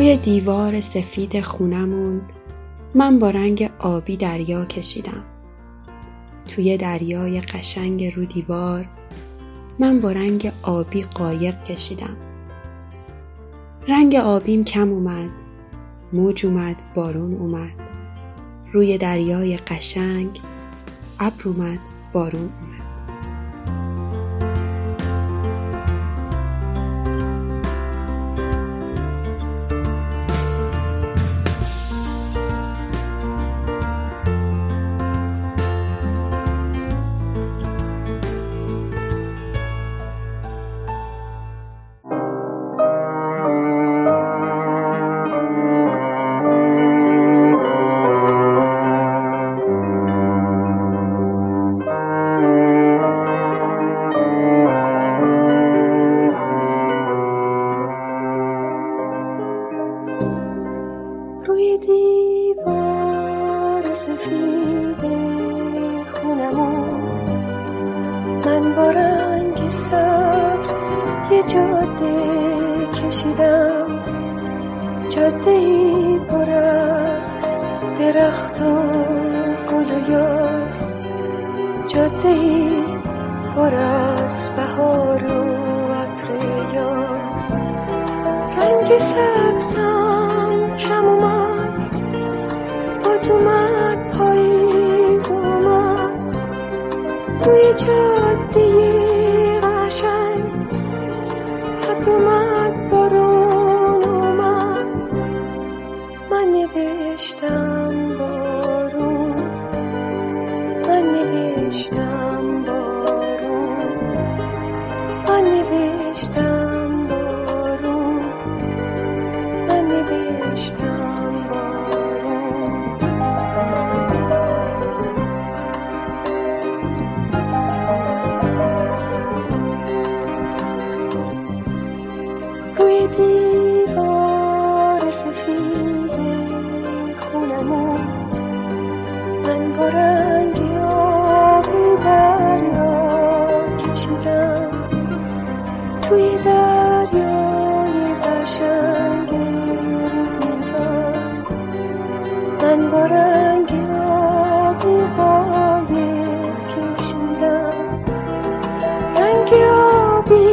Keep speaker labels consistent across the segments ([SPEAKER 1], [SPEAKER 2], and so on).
[SPEAKER 1] روی دیوار سفید خونمون. من با رنگ آبی دریا کشیدم. توی دریای قشنگ رو دیوار من با رنگ آبی قایق کشیدم. رنگ آبیم کم اومد. موج اومد بارون اومد. روی دریای قشنگ ابر اومد بارون اومد.
[SPEAKER 2] سفید خونمون من با رنگ سبز یه جاده کشیدم. جاده ای پر از درخت و گل و یاس. جاده ای پر از بهار و عطر یاس. رنگ سبزم روی جاده آبی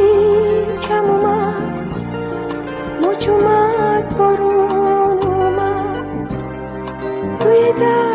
[SPEAKER 2] کم اومد. موج اومد بارون اومد. روی دریای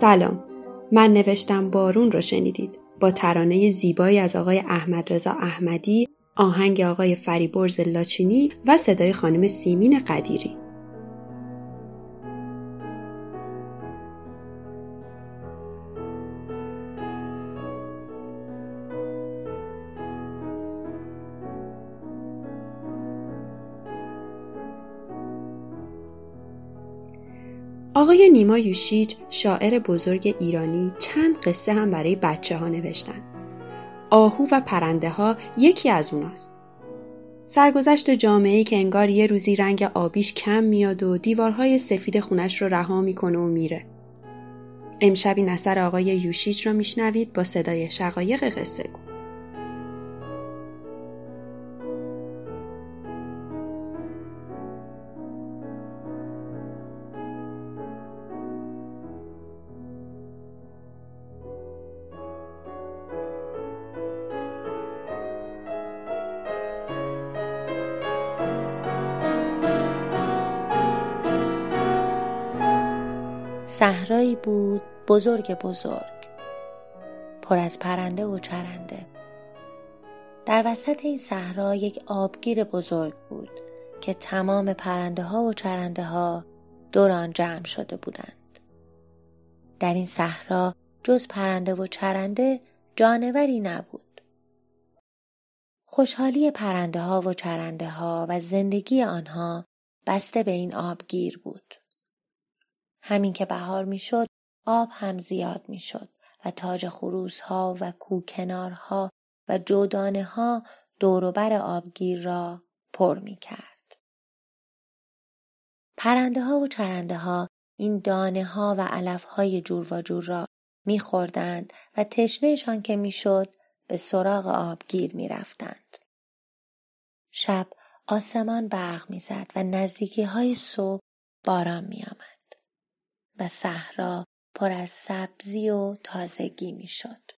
[SPEAKER 1] سلام. من نوشتم بارون رو شنیدید. با ترانه زیبایی از آقای احمد رضا احمدی آهنگ آقای فریبرز لاچینی و صدای خانم سیمین قدیری. آقای نیما یوشیج شاعر بزرگ ایرانی چند قصه هم برای بچه ها نوشتن. آهو و پرنده ها یکی از اوناست. سرگذشت جامعه که انگار یه روزی رنگ آبیش کم میاد و دیوارهای سفید خونش رو رها می‌کنه و میره. امشبی نصر آقای یوشیج را میشنوید با صدای شقایق قصه گو.
[SPEAKER 3] صحرایی بود بزرگ بزرگ پر از پرنده و چرنده. در وسط این صحرا یک آبگیر بزرگ بود که تمام پرنده ها و چرنده ها دور آن جمع شده بودند. در این صحرا جز پرنده و چرنده جانوری نبود. خوشحالی پرنده ها و چرنده ها و زندگی آنها بسته به این آبگیر بود. همین که بهار می‌شد آب هم زیاد می‌شد و تاج خروس ها و کوکنارها و جودانه ها دوروبر آبگیر را پر می کرد. پرنده ها و چرنده ها این دانه ها و علف های جور و جور را می خوردند و تشنهشان که می‌شد به سراغ آبگیر می رفتند. شب آسمان برق می‌زد و نزدیکی های صبح باران می آمد. و صحرا پر از سبزی و تازگی می‌شد.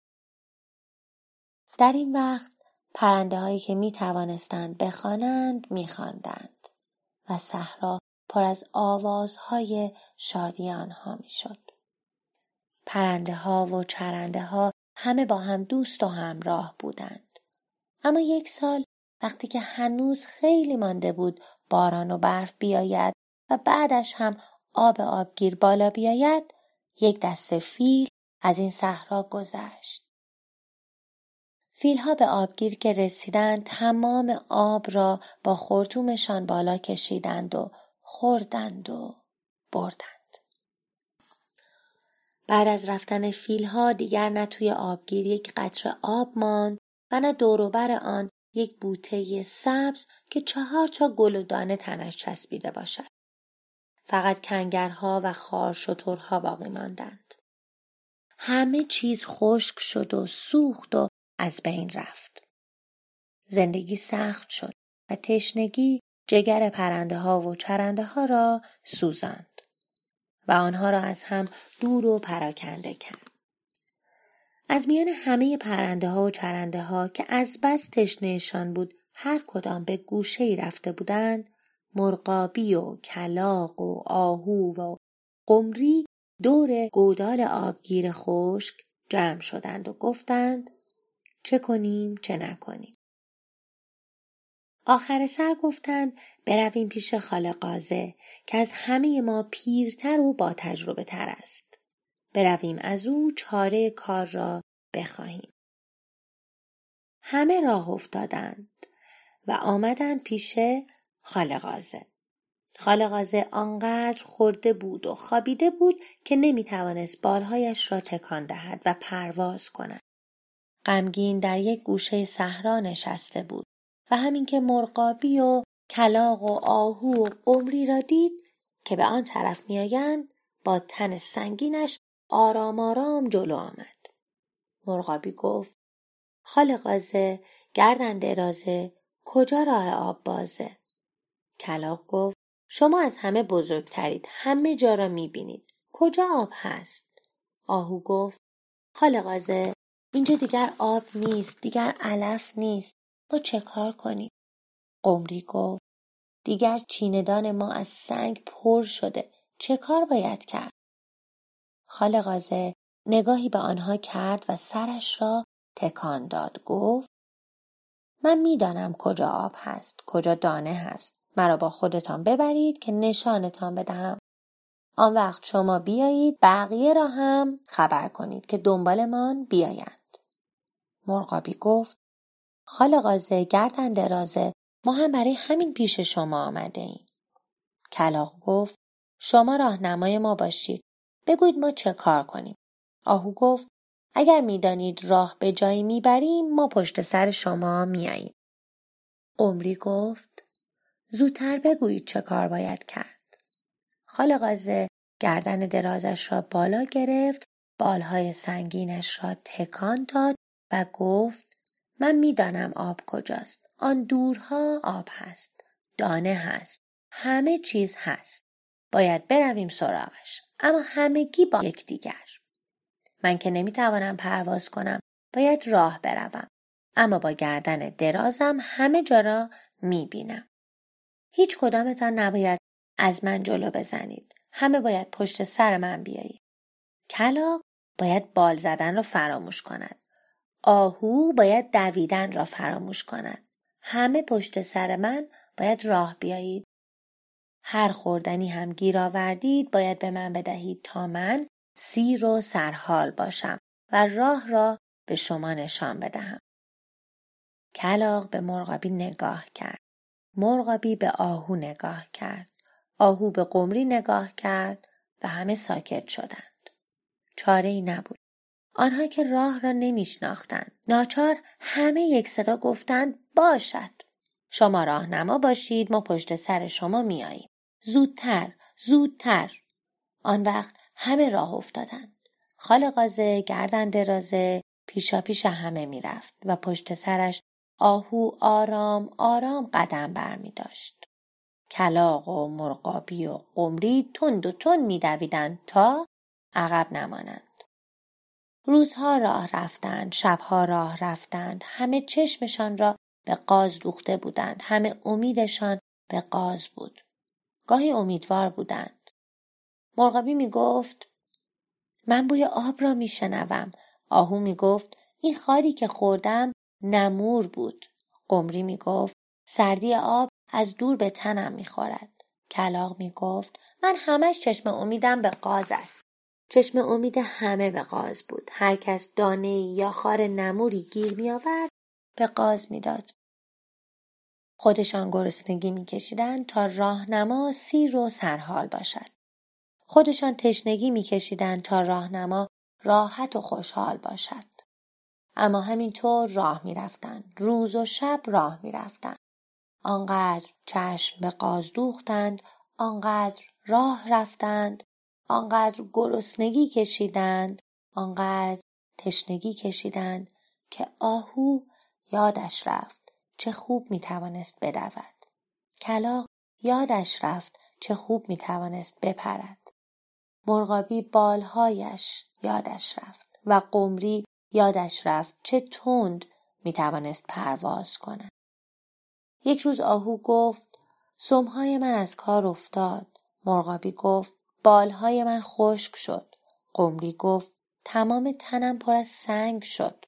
[SPEAKER 3] در این وقت پرنده هایی که می توانستند بخوانند می خواندند و صحرا پر از آوازهای شادی آنها می شد. پرنده ها و چرنده ها همه با هم دوست و همراه بودند. اما یک سال وقتی که هنوز خیلی مانده بود باران و برف بیاید و بعدش هم آب آبگیر بالا بیاید یک دسته فیل از این صحرا گذشت. فیلها به آبگیر که رسیدند تمام آب را با خورتومشان بالا کشیدند و خوردند و بردند. بعد از رفتن فیلها دیگر نه توی آبگیر یک قطره آب ماند و نه دوروبر آن یک بوته سبز که چهار تا گل و دانه تنش چسبیده باشد. فقط کنگرها و خارشترها باقی ماندند. همه چیز خشک شد و سوخت و از بین رفت. زندگی سخت شد و تشنگی جگر پرنده ها و چرنده ها را سوزاند و آنها را از هم دور و پراکنده کرد. از میان همه پرنده ها و چرنده ها که از بس تشنهشان بود هر کدام به گوشه ای رفته بودند مرغابی و کلاق و آهو و قمری دور گودال آبگیر خشک جمع شدند و گفتند چه کنیم چه نکنیم آخر سر گفتند برویم پیش خالقازه که از همه ما پیرتر و با تجربه تر است. برویم از او چاره کار را بخواهیم. همه راه افتادند و آمدند پیش خالقازه خالقازه آنقدر خورده بود و خوابیده بود که نمی توانست بالهایش را تکان دهد و پرواز کند. غمگین در یک گوشه صحرا نشسته بود و همین که مرغابی و کلاق و آهو و قمری را دید که به آن طرف میآیند با تن سنگینش آرام آرام جلو آمد. مرغابی گفت خالقازه گردن درازه کجا راه آب بازه؟ کلاق گفت شما از همه بزرگترید همه جا را می‌بینید. کجا آب هست؟ آهو گفت خالقازه اینجا دیگر آب نیست دیگر علف نیست. ما چه کار کنیم؟ قمری گفت دیگر چیندان ما از سنگ پر شده. چه کار باید کرد؟ خالقازه نگاهی به آنها کرد و سرش را تکان داد. گفت من می‌دانم کجا آب هست کجا دانه هست. مرا با خودتان ببرید که نشانتان بدهم. آن وقت شما بیایید بقیه را هم خبر کنید که دنبالمان بیایند. مرغابی گفت خالقازه گردن درازه ما هم برای همین پیش شما آمده ایم. کلاق گفت شما راهنمای ما باشید. بگویید ما چه کار کنیم. آهو گفت اگر می‌دانید راه به جایی می‌بریم ما پشت سر شما میاییم قمری گفت زودتر بگویید چه کار باید کرد. خالقازه گردن درازش را بالا گرفت بالهای سنگینش را تکان داد و گفت من می‌دانم آب کجاست. آن دورها آب هست دانه هست همه چیز هست. باید برویم سراغش اما همگی با یکدیگر. من که نمی‌توانم پرواز کنم باید راه بروم. اما با گردن درازم همه جا را می‌بینم. هیچ کدامتان نباید از من جلو بزنید. همه باید پشت سر من بیایید. کلاق باید بال زدن را فراموش کند. آهو باید دویدن را فراموش کند. همه پشت سر من باید راه بیایید. هر خوردنی هم گیر آوردید باید به من بدهید تا من سیر و سرحال باشم و راه را به شما نشان بدهم. کلاق به مرغابی نگاه کرد. مرغابی به آهو نگاه کرد. آهو به قمری نگاه کرد و همه ساکت شدند. چاره ای نبود. آنها که راه را نمیشناختند. ناچار همه یک صدا گفتند باشد. شما راهنما باشید ما پشت سر شما میاییم. زودتر زودتر آن وقت همه راه افتادند خالقازه گردن درازه پیشا پیش همه می‌رفت و پشت سرش آهو آرام آرام قدم بر می داشت. کلاق و مرغابی و قمری تند و تند میدویدند تا عقب نمانند. روزها راه رفتند، شبها راه رفتند، همه چشمشان را به قاز دوخته بودند، همه امیدشان به قاز بود. گاهی امیدوار بودند. مرغابی می گفت من بوی آب را می شنوم. آهو می گفت این خاری که خوردم نمور بود. قمری می گفت سردی آب از دور به تنم می خورد. کلاق می گفت من همش چشم امیدم به قاز است. چشم امید همه به قاز بود. هر کس دانه یا خار نموری گیر می آورد به قاز می‌داد. خودشان گرسنگی میکشیدند تا راهنما سیر و سرحال باشد. خودشان تشنگی میکشیدند تا راهنما راحت و خوشحال باشد. اما همینطور راه می‌رفتند. روز و شب راه می‌رفتند. آنقدر چشم به قاز دوختند، آنقدر راه رفتند، آنقدر گرسنگی کشیدند، آنقدر تشنگی کشیدند که آهو یادش رفت چه خوب می توانست بدود. کلاق یادش رفت چه خوب می توانست بپرد. مرغابی بالهایش یادش رفت و قمری یادش رفت چه تند می توانست پرواز کند. یک روز آهو گفت سمهای من از کار افتاد. مرغابی گفت بالهای من خشک شد. قمری گفت تمام تنم پر از سنگ شد.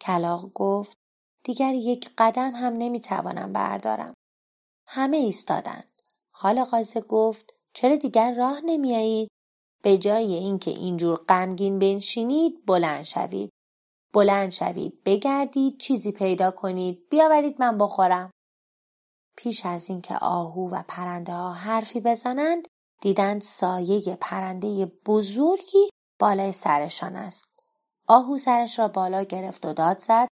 [SPEAKER 3] کلاق گفت دیگر یک قدم هم نمی‌توانم بردارم. همه ایستادند. خال قازه گفت چرا دیگر راه نمیایید؟ به جای اینکه اینجور غمگین بنشینید بلند شوید. بلند شوید بگردید چیزی پیدا کنید بیاورید من بخورم. پیش از اینکه آهو و پرنده ها حرفی بزنند دیدند سایه پرنده بزرگی بالای سرشان است. آهو سرش را بالا گرفت و داد زد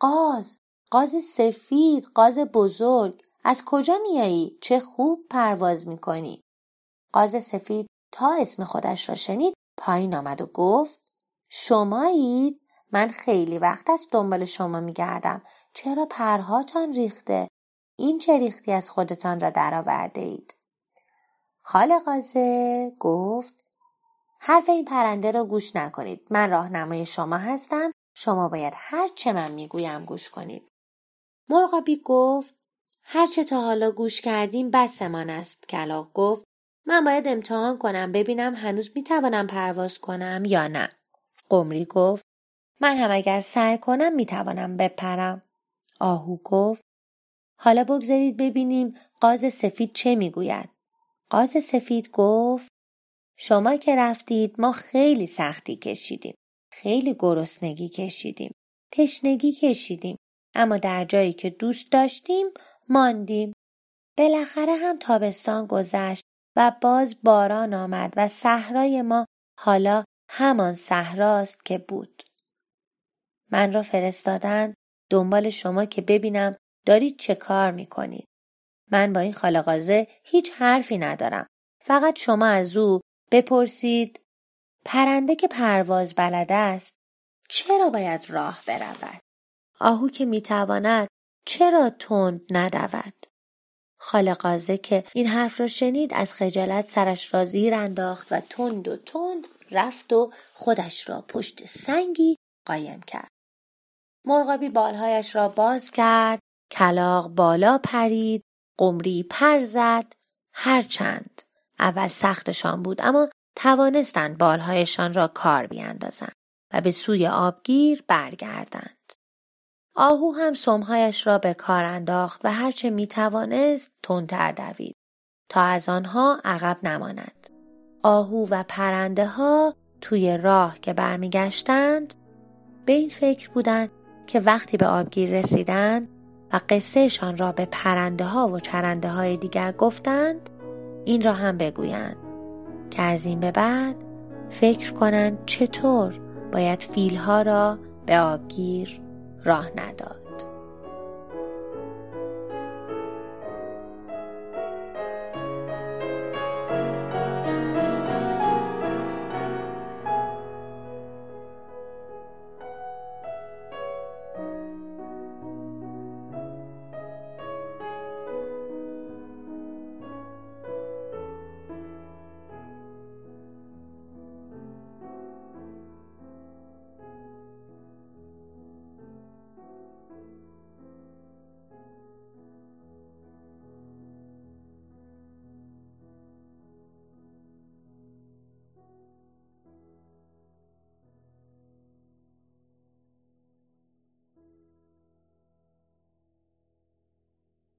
[SPEAKER 3] قاز قاز سفید قاز بزرگ از کجا میایی چه خوب پرواز می‌کنی قاز سفید تا اسم خودش را شنید پایین آمد و گفت شمایید من خیلی وقت از دنبال شما میگردم چرا پرهاتان ریخته این چه ریختی از خودتان را درآورده اید خال قازه گفت حرف این پرنده را گوش نکنید من راهنمای شما هستم شما باید هر چه من می‌گویم گوش کنید. مرغابی گفت هر چه تا حالا گوش کردیم بسمان است. کلاق گفت من باید امتحان کنم ببینم هنوز می‌توانم پرواز کنم یا نه. قمری گفت من هم اگر سعی کنم می‌توانم بپرم. آهو گفت حالا بگذارید ببینیم قاز سفید چه می‌گوید. قاز سفید گفت شما که رفتید ما خیلی سختی کشیدیم. خیلی گرسنگی کشیدیم. تشنگی کشیدیم. اما در جایی که دوست داشتیم ماندیم. بالاخره هم تابستان گذشت و باز باران آمد و صحرای ما حالا همان صحراست که بود. من را فرستادن دنبال شما که ببینم دارید چه کار می‌کنید. من با این خالقازه هیچ حرفی ندارم. فقط شما از او بپرسید پرنده که پرواز بلد است چرا باید راه برود؟ آهو که می‌تواند چرا تند ندود؟ خالقازه که این حرف را شنید از خجالت سرش را زیر انداخت و تند و تند رفت و خودش را پشت سنگی قایم کرد. مرغابی بالهایش را باز کرد، کلاق بالا پرید، قمری پر زد، هرچند اول سختشان بود اما توانستند بالهایشان را کار بیاندازند و به سوی آبگیر برگردند. آهو هم سمهایش را به کار انداخت و هرچه می توانست تندتر دوید تا از آنها عقب نماند. آهو و پرنده ها توی راه که برمیگشتند به این فکر بودند که وقتی به آبگیر رسیدند و قصهشان را به پرنده ها و چرنده های دیگر گفتند این را هم بگویند که از این به بعد فکر کنند چطور باید فیلها را به آبگیر راه نداد.